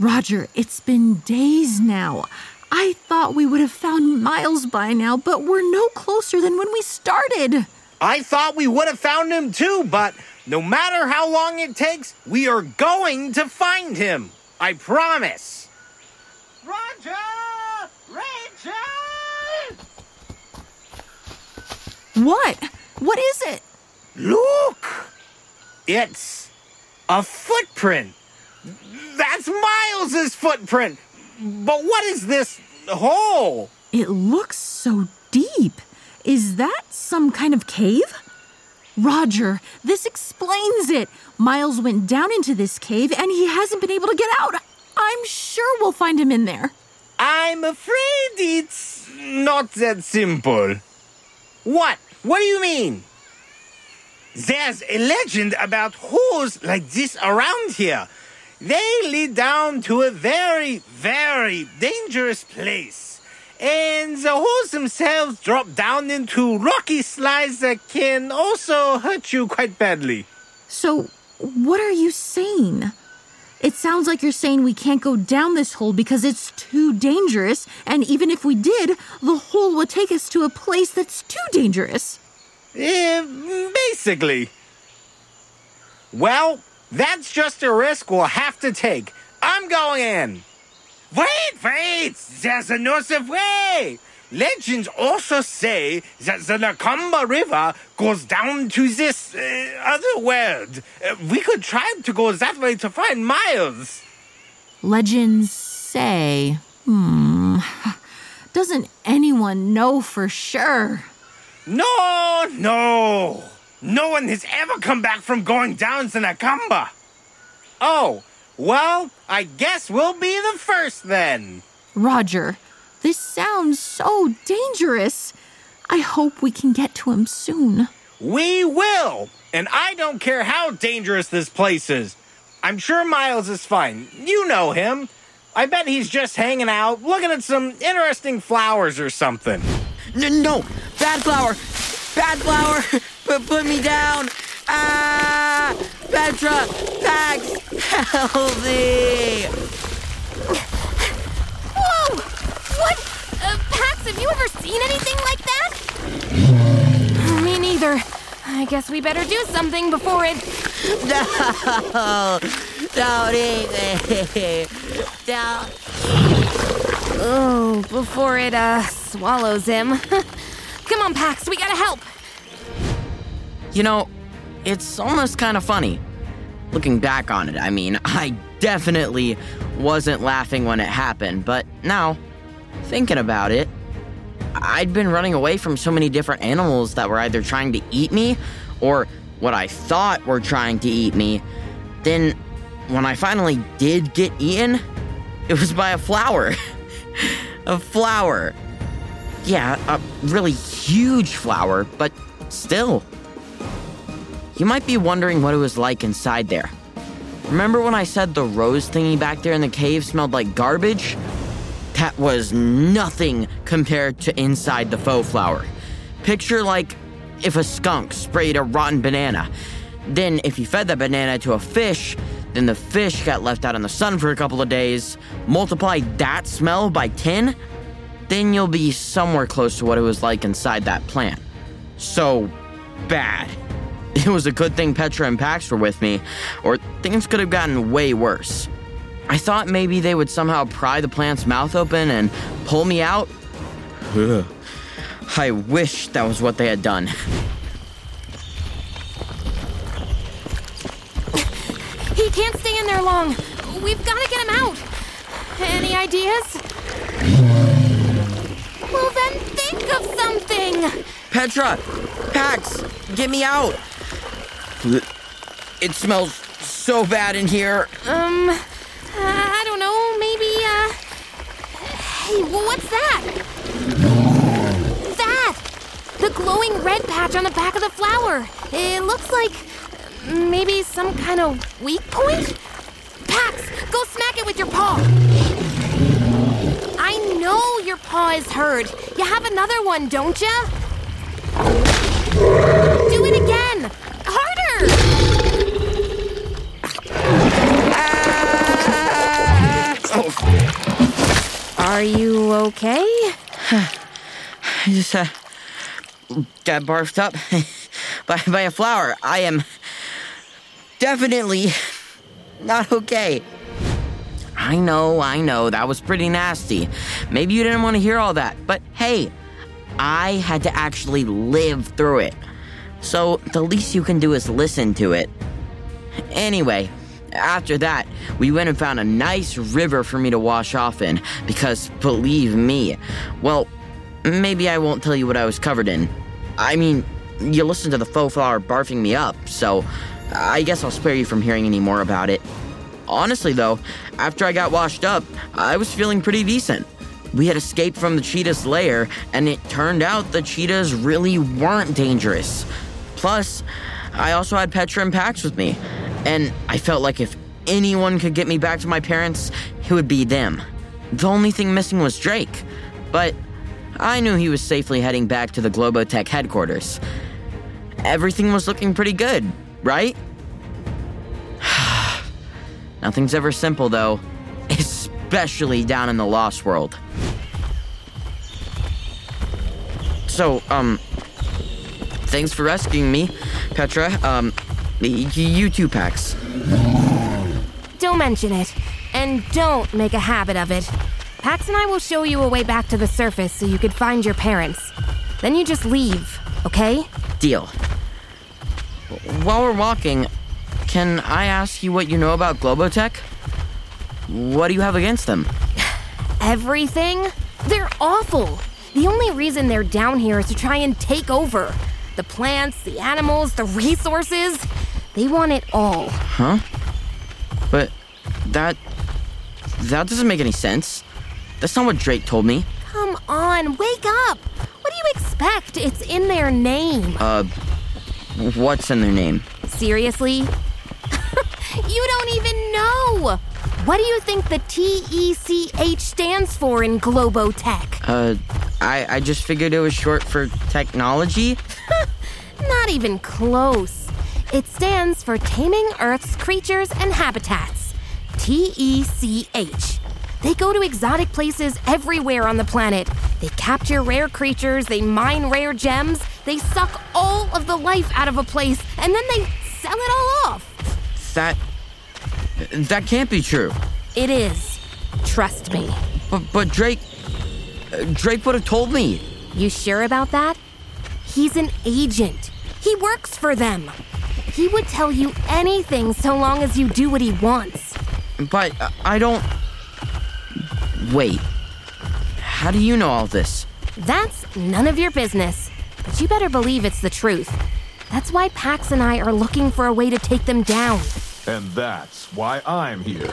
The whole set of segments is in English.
Roger, it's been days now. I thought we would have found Miles by now, but we're no closer than when we started. I thought we would have found him too, but no matter how long it takes, we are going to find him. I promise. Roger! Rachel! What? What is it? Look! It's a footprint. That's Miles's footprint. But what is this hole? It looks so deep. Is that some kind of cave? Roger, this explains it. Miles went down into this cave and he hasn't been able to get out. I'm sure we'll find him in there. I'm afraid it's not that simple. What? What do you mean? There's a legend about holes like this around here. They lead down to a very, very dangerous place. And the holes themselves drop down into rocky slides that can also hurt you quite badly. So, what are you saying? It sounds like you're saying we can't go down this hole because it's too dangerous, and even if we did, the hole would take us to a place that's too dangerous. Eh, basically. Well, that's just a risk we'll have to take. I'm going in. Wait, wait! There's another way! Legends also say that the Nakamba River goes down to this uh, other world. Uh, we could try to go that way to find Miles. Legends say. Hmm. Doesn't anyone know for sure? No, no. No one has ever come back from going down to Nakamba. Oh, well, I guess we'll be the first then. Roger, this sounds so dangerous. I hope we can get to him soon. We will! And I don't care how dangerous this place is. I'm sure Miles is fine. You know him. I bet he's just hanging out, looking at some interesting flowers or something. N- no, bad flower, bad flower, put, put me down. Ah, Petra, Pax, help me. Whoa! What? Uh, Pax, have you ever seen anything like that? Me neither. I guess we better do something before it. No, don't eat me. Don't. Oh, before it, uh, swallows him. Come on, Pax, we gotta help. You know, it's almost kind of funny. Looking back on it, I mean, I definitely wasn't laughing when it happened, but now, thinking about it, I'd been running away from so many different animals that were either trying to eat me or what I thought were trying to eat me. Then, when I finally did get eaten, it was by a flower. a flower. Yeah, a really huge flower, but still. You might be wondering what it was like inside there. Remember when I said the rose thingy back there in the cave smelled like garbage? That was nothing compared to inside the faux flower. Picture like if a skunk sprayed a rotten banana. Then, if you fed that banana to a fish, then the fish got left out in the sun for a couple of days. Multiply that smell by 10, then you'll be somewhere close to what it was like inside that plant. So bad. It was a good thing Petra and Pax were with me, or things could have gotten way worse. I thought maybe they would somehow pry the plant's mouth open and pull me out. Ugh. I wish that was what they had done. He can't stay in there long. We've gotta get him out. Any ideas? Well, then think of something. Petra! Pax! Get me out! It smells so bad in here. Um, I don't know. Maybe, uh. Hey, what's that? That! The glowing red patch on the back of the flower. It looks like maybe some kind of weak point? Pax, go smack it with your paw. I know your paw is hurt. You have another one, don't ya? Are you okay? I just uh, got barfed up by, by a flower. I am definitely not okay. I know, I know, that was pretty nasty. Maybe you didn't want to hear all that, but hey, I had to actually live through it. So the least you can do is listen to it. Anyway, after that, we went and found a nice river for me to wash off in, because believe me, well, maybe I won't tell you what I was covered in. I mean, you listened to the faux flower barfing me up, so I guess I'll spare you from hearing any more about it. Honestly, though, after I got washed up, I was feeling pretty decent. We had escaped from the cheetah's lair, and it turned out the cheetahs really weren't dangerous. Plus, I also had Petra and Pax with me, and I felt like if anyone could get me back to my parents, it would be them. The only thing missing was Drake, but I knew he was safely heading back to the Globotech headquarters. Everything was looking pretty good, right? Nothing's ever simple, though, especially down in the Lost World. So, um, thanks for rescuing me, Petra. Um, you too, Pax. Don't mention it. And don't make a habit of it. Pax and I will show you a way back to the surface so you could find your parents. Then you just leave, okay? Deal. While we're walking, can I ask you what you know about Globotech? What do you have against them? Everything? They're awful. The only reason they're down here is to try and take over. The plants, the animals, the resources. They want it all. Huh? But that. that doesn't make any sense. That's not what Drake told me. Come on, wake up. What do you expect? It's in their name. Uh, what's in their name? Seriously? you don't even know. What do you think the TECH stands for in Globotech? Uh, I, I just figured it was short for technology. Not even close. It stands for Taming Earth's Creatures and Habitats. TECH. They go to exotic places everywhere on the planet. They capture rare creatures, they mine rare gems, they suck all of the life out of a place, and then they sell it all off. That. that can't be true. It is. Trust me. But, but Drake. Drake would have told me. You sure about that? He's an agent. He works for them. He would tell you anything so long as you do what he wants. But uh, I don't. Wait. How do you know all this? That's none of your business. But you better believe it's the truth. That's why Pax and I are looking for a way to take them down. And that's why I'm here.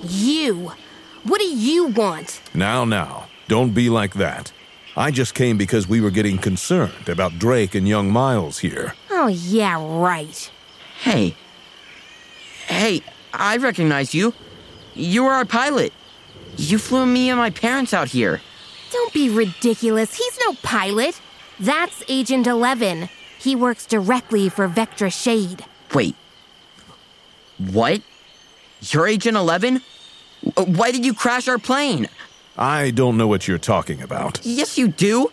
You. What do you want? Now, now, don't be like that. I just came because we were getting concerned about Drake and young Miles here. Oh, yeah, right. Hey. Hey, I recognize you. You were our pilot. You flew me and my parents out here. Don't be ridiculous. He's no pilot. That's Agent 11. He works directly for Vectra Shade. Wait. What? You're Agent 11? Why did you crash our plane? I don't know what you're talking about. Yes, you do.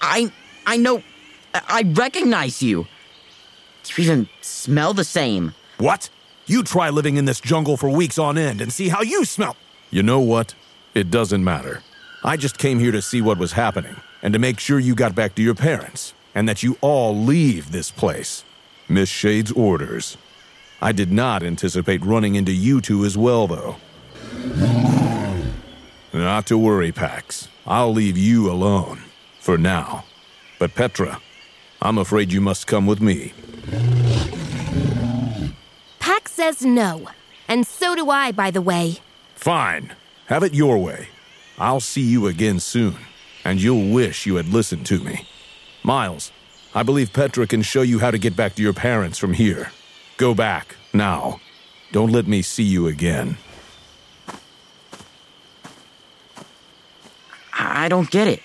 I I know. I recognize you. You even smell the same. What? You try living in this jungle for weeks on end and see how you smell. You know what? It doesn't matter. I just came here to see what was happening and to make sure you got back to your parents and that you all leave this place. Miss Shade's orders. I did not anticipate running into you two as well, though. Not to worry, Pax. I'll leave you alone. For now. But Petra, I'm afraid you must come with me. Pax says no. And so do I, by the way. Fine. Have it your way. I'll see you again soon, and you'll wish you had listened to me. Miles, I believe Petra can show you how to get back to your parents from here. Go back, now. Don't let me see you again. I don't get it.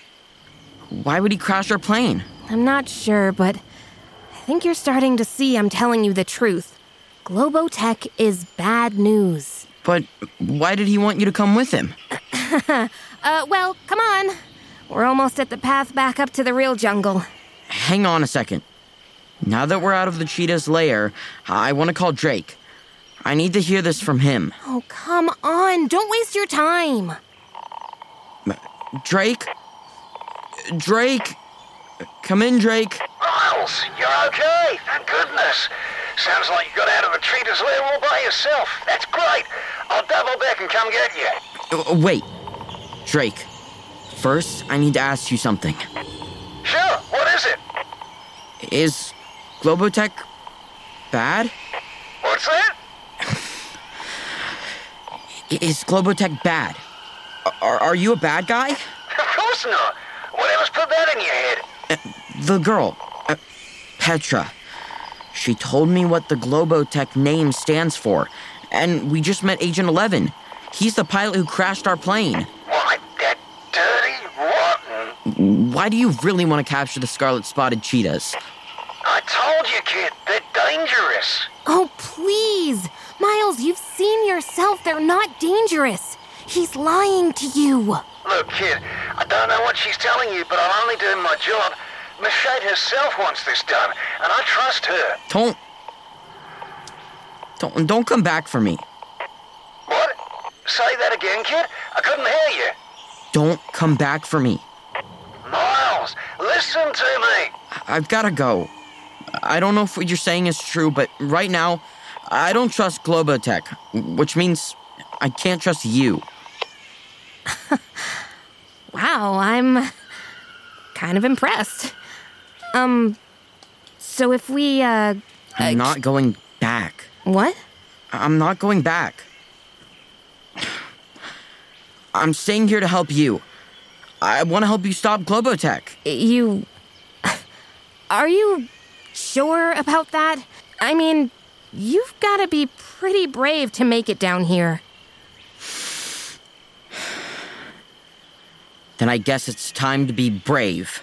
Why would he crash our plane? I'm not sure, but I think you're starting to see I'm telling you the truth. Globotech is bad news. But why did he want you to come with him? Uh, well, come on. We're almost at the path back up to the real jungle. Hang on a second. Now that we're out of the cheetah's lair, I want to call Drake. I need to hear this from him. Oh, come on. Don't waste your time. Drake? Drake? Come in, Drake. Miles, you're okay. Thank goodness. Sounds like you got out of the cheetah's lair all by yourself. That's great. I'll double back and come get you. Uh, Wait. Drake. First, I need to ask you something. Sure, what is it? Is Globotech bad? What's that? Is Globotech bad? Are, are you a bad guy? Of course not. Whatever's put that in your head? The girl, uh, Petra. She told me what the Globotech name stands for, and we just met Agent 11. He's the pilot who crashed our plane. Why, that dirty, rotten. Why do you really want to capture the scarlet spotted cheetahs? I told you, kid, they're dangerous. Oh, please. Miles, you've seen yourself. They're not dangerous. He's lying to you. Look, kid, I don't know what she's telling you, but I'm only doing my job. Miss Shade herself wants this done, and I trust her. Don't. Don't, don't come back for me. What? Say that again, kid? I couldn't hear you. Don't come back for me. Miles, listen to me. I've gotta go. I don't know if what you're saying is true, but right now, I don't trust Globotech, which means I can't trust you. Wow, I'm kind of impressed. Um, so if we, uh, I'm not going back. what? I'm not going back. I'm staying here to help you. I want to help you stop Globotech. You. Are you sure about that? I mean, you've gotta be pretty brave to make it down here. Then I guess it's time to be brave.